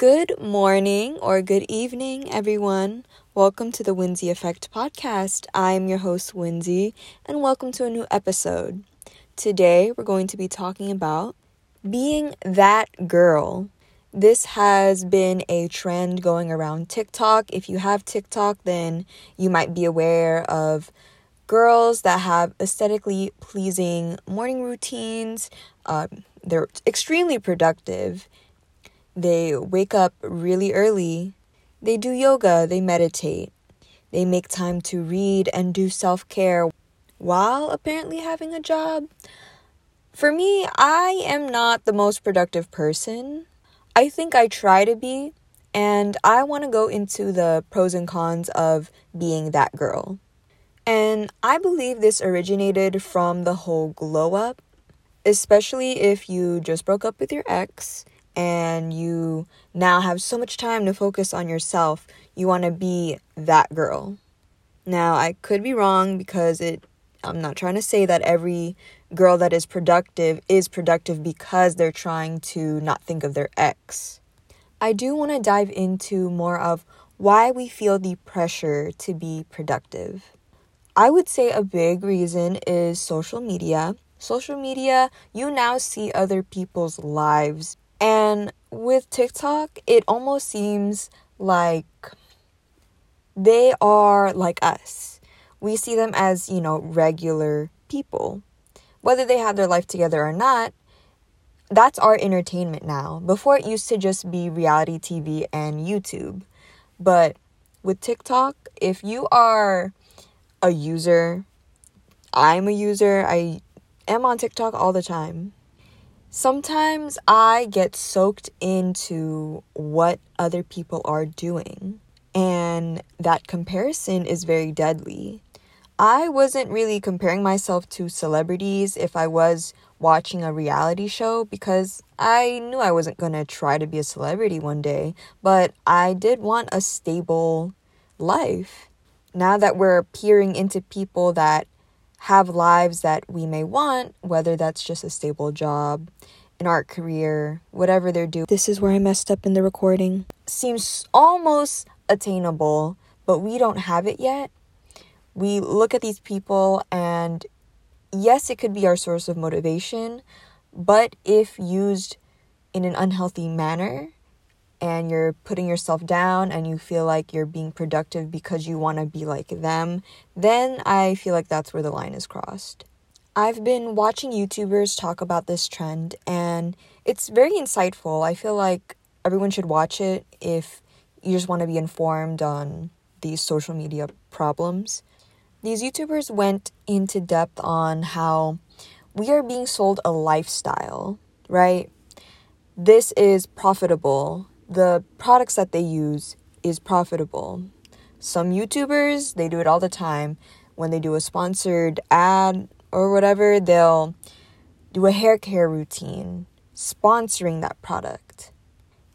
Good morning or good evening, everyone. Welcome to the Winsy Effect podcast. I'm your host, Winsy, and welcome to a new episode. Today, we're going to be talking about being that girl. This has been a trend going around TikTok. If you have TikTok, then you might be aware of girls that have aesthetically pleasing morning routines. Uh, they're extremely productive they wake up really early. They do yoga, they meditate. They make time to read and do self care while apparently having a job. For me, I am not the most productive person. I think I try to be, and I want to go into the pros and cons of being that girl. And I believe this originated from the whole glow up, especially if you just broke up with your ex and you now have so much time to focus on yourself, you want to be that girl. Now, I could be wrong because it I'm not trying to say that every girl that is productive is productive because they're trying to not think of their ex. I do want to dive into more of why we feel the pressure to be productive. I would say a big reason is social media. Social media, you now see other people's lives and with TikTok, it almost seems like they are like us. We see them as, you know, regular people. Whether they have their life together or not, that's our entertainment now. Before it used to just be reality TV and YouTube. But with TikTok, if you are a user, I'm a user, I am on TikTok all the time. Sometimes I get soaked into what other people are doing, and that comparison is very deadly. I wasn't really comparing myself to celebrities if I was watching a reality show because I knew I wasn't going to try to be a celebrity one day, but I did want a stable life. Now that we're peering into people that have lives that we may want, whether that's just a stable job, an art career, whatever they're doing. This is where I messed up in the recording. Seems almost attainable, but we don't have it yet. We look at these people, and yes, it could be our source of motivation, but if used in an unhealthy manner, and you're putting yourself down and you feel like you're being productive because you want to be like them, then I feel like that's where the line is crossed. I've been watching YouTubers talk about this trend and it's very insightful. I feel like everyone should watch it if you just want to be informed on these social media problems. These YouTubers went into depth on how we are being sold a lifestyle, right? This is profitable the products that they use is profitable. Some YouTubers, they do it all the time. When they do a sponsored ad or whatever, they'll do a hair care routine sponsoring that product.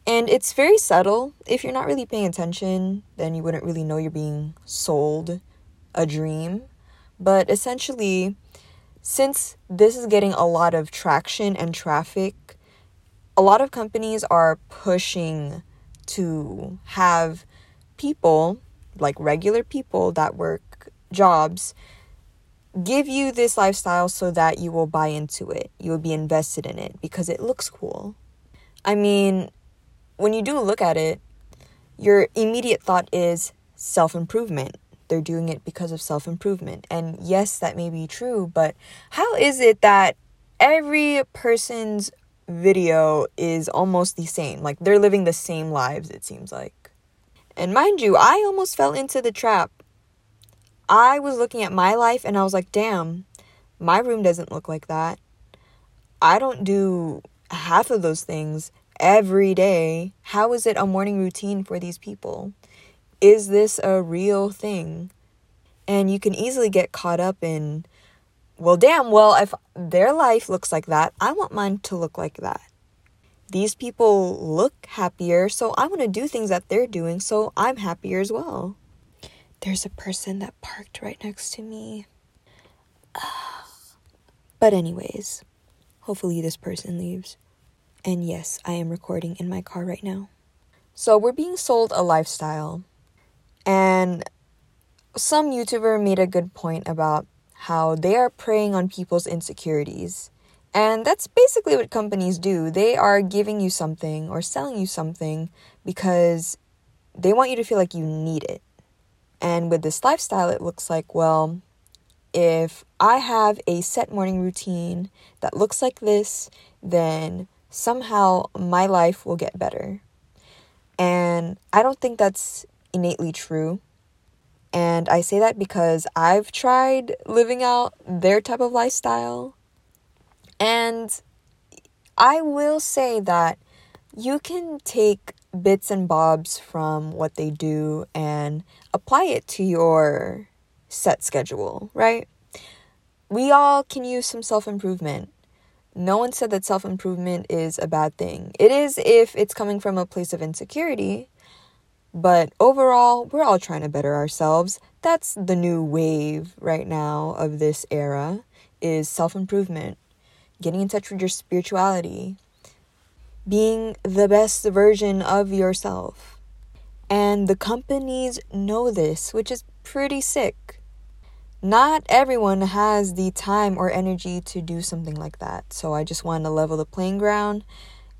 And it's very subtle. If you're not really paying attention, then you wouldn't really know you're being sold a dream. But essentially, since this is getting a lot of traction and traffic a lot of companies are pushing to have people, like regular people that work jobs, give you this lifestyle so that you will buy into it. You will be invested in it because it looks cool. I mean, when you do look at it, your immediate thought is self improvement. They're doing it because of self improvement. And yes, that may be true, but how is it that every person's video is almost the same. Like they're living the same lives, it seems like. And mind you, I almost fell into the trap. I was looking at my life and I was like, damn, my room doesn't look like that. I don't do half of those things every day. How is it a morning routine for these people? Is this a real thing? And you can easily get caught up in well, damn, well, if their life looks like that, I want mine to look like that. These people look happier, so I want to do things that they're doing, so I'm happier as well. There's a person that parked right next to me. But, anyways, hopefully this person leaves. And yes, I am recording in my car right now. So we're being sold a lifestyle. And some YouTuber made a good point about how they are preying on people's insecurities. And that's basically what companies do. They are giving you something or selling you something because they want you to feel like you need it. And with this lifestyle, it looks like, well, if I have a set morning routine that looks like this, then somehow my life will get better. And I don't think that's innately true. And I say that because I've tried living out their type of lifestyle. And I will say that you can take bits and bobs from what they do and apply it to your set schedule, right? We all can use some self improvement. No one said that self improvement is a bad thing. It is if it's coming from a place of insecurity. But overall, we're all trying to better ourselves. That's the new wave right now of this era is self-improvement. Getting in touch with your spirituality. Being the best version of yourself. And the companies know this, which is pretty sick not everyone has the time or energy to do something like that. So I just wanted to level the playing ground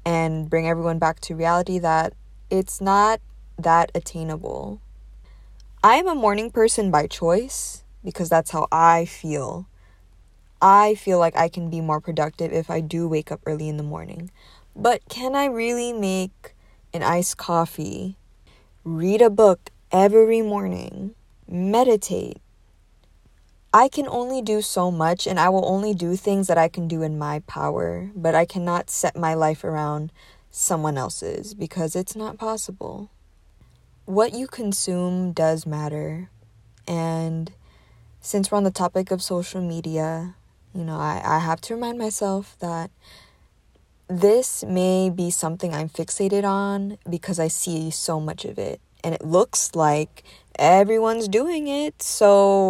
and bring everyone back to reality that it's not that attainable. I am a morning person by choice because that's how I feel. I feel like I can be more productive if I do wake up early in the morning. But can I really make an iced coffee, read a book every morning, meditate, I can only do so much and I will only do things that I can do in my power, but I cannot set my life around someone else's because it's not possible. What you consume does matter. And since we're on the topic of social media, you know, I, I have to remind myself that this may be something I'm fixated on because I see so much of it. And it looks like everyone's doing it. So,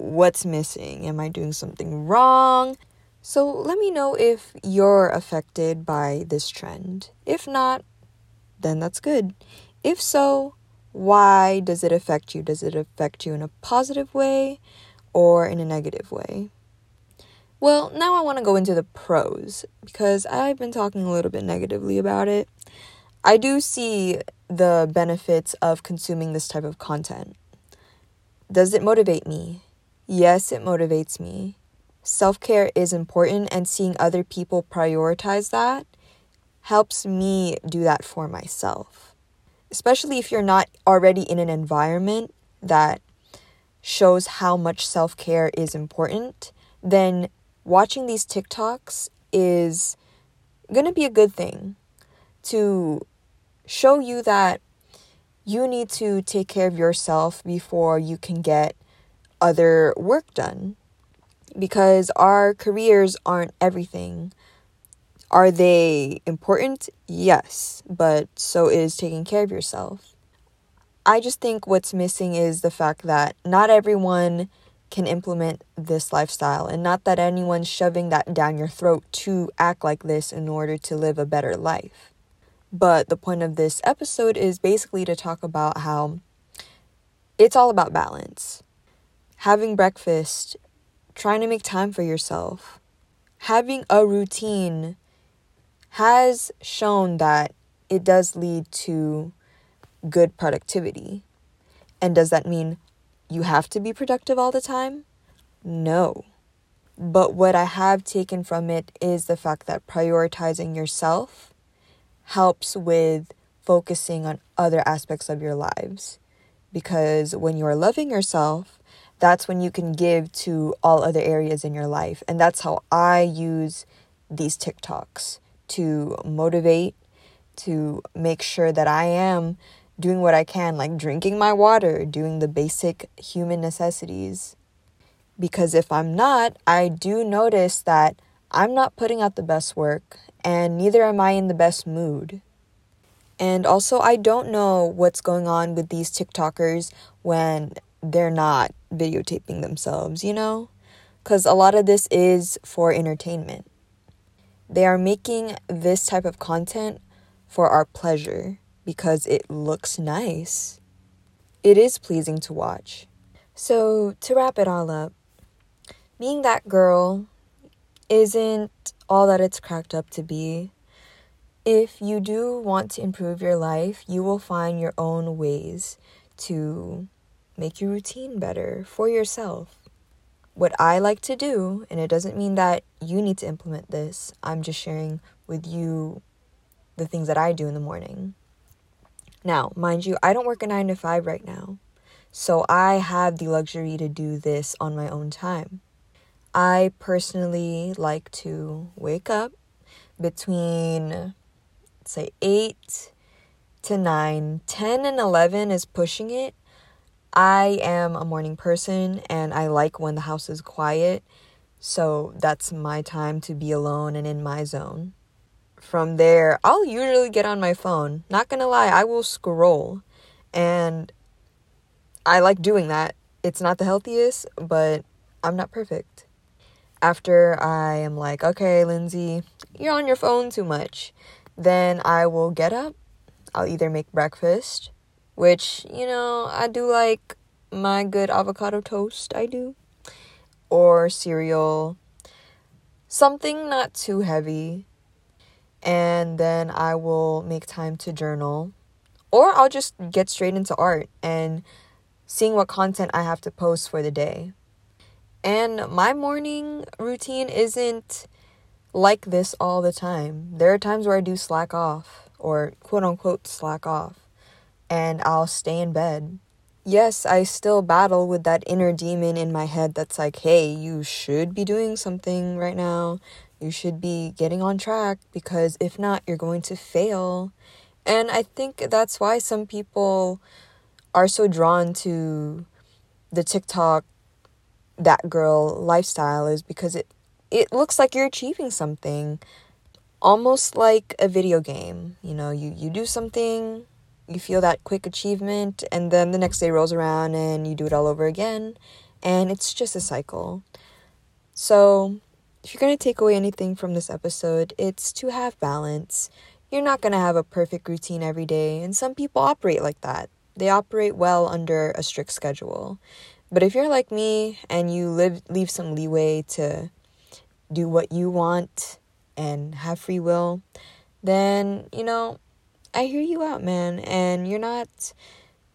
what's missing? Am I doing something wrong? So, let me know if you're affected by this trend. If not, then that's good. If so, why does it affect you? Does it affect you in a positive way or in a negative way? Well, now I want to go into the pros because I've been talking a little bit negatively about it. I do see the benefits of consuming this type of content. Does it motivate me? Yes, it motivates me. Self care is important, and seeing other people prioritize that helps me do that for myself. Especially if you're not already in an environment that shows how much self care is important, then watching these TikToks is going to be a good thing to show you that you need to take care of yourself before you can get other work done. Because our careers aren't everything. Are they important? Yes, but so is taking care of yourself. I just think what's missing is the fact that not everyone can implement this lifestyle, and not that anyone's shoving that down your throat to act like this in order to live a better life. But the point of this episode is basically to talk about how it's all about balance. Having breakfast, trying to make time for yourself, having a routine has shown that it does lead to good productivity. And does that mean you have to be productive all the time? No. But what I have taken from it is the fact that prioritizing yourself helps with focusing on other aspects of your lives. Because when you're loving yourself, that's when you can give to all other areas in your life. And that's how I use these TikToks to motivate, to make sure that I am doing what I can, like drinking my water, doing the basic human necessities. Because if I'm not, I do notice that I'm not putting out the best work and neither am I in the best mood. And also, I don't know what's going on with these TikTokers when they're not videotaping themselves, you know? Because a lot of this is for entertainment. They are making this type of content for our pleasure. because it looks nice. It is pleasing to watch. So, to wrap it all up, being that girl isn't all that it's cracked up to be. If you do want to improve your life, you will find your own ways to make your routine better for yourself. What I like to do, and it doesn't mean that you need to implement this, I'm just sharing with you the things that I do in the morning. Now, mind you, I don't work a nine to five right now, so I have the luxury to do this on my own time. I personally like to wake up between, say, 8 to 9. 10 and 11 is pushing it. I am a morning person and I like when the house is quiet. So that's my time to be alone and in my zone. From there, I'll usually get on my phone. Not gonna lie, I will scroll. And I like doing that. It's not the healthiest, but I'm not perfect after I am like, okay, Lindsay, you're on your phone too much, then I will get up. I'll either make breakfast, which, you know, I do like my good avocado toast, I do, or cereal, something not too heavy. And then I will make time to journal, or I'll just get straight into art and seeing what content I have to post for the day. And my morning routine isn't like this all the time. There are times where I do slack off, or quote unquote slack off, and I'll stay in bed. Yes, I still battle with that inner demon in my head that's like, hey, you should be doing something right now. You should be getting on track because if not, you're going to fail. And I think that's why some people are so drawn to the TikTok that girl lifestyle is because it it looks like you're achieving something almost like a video game you know you you do something you feel that quick achievement and then the next day rolls around and you do it all over again and it's just a cycle. So if you're going to take away anything from this episode it's to have balance. You're not going to have a perfect routine every day and some people operate like that. They operate well under a strict schedule. But if you're like me and you live leave some leeway to do what you want and have free will, then, you know, I hear you out, man, and you're not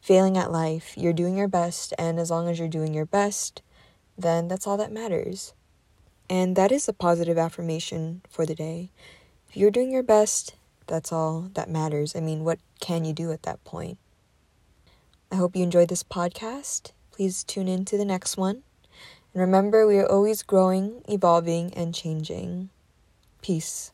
failing at life. You're doing your best, and as long as you're doing your best, then that's all that matters. And that is a positive affirmation for the day. If you're doing your best, that's all that matters. I mean, what can you do at that point? I hope you enjoyed this podcast Please tune in to the next one. And remember, we are always growing, evolving, and changing. Peace.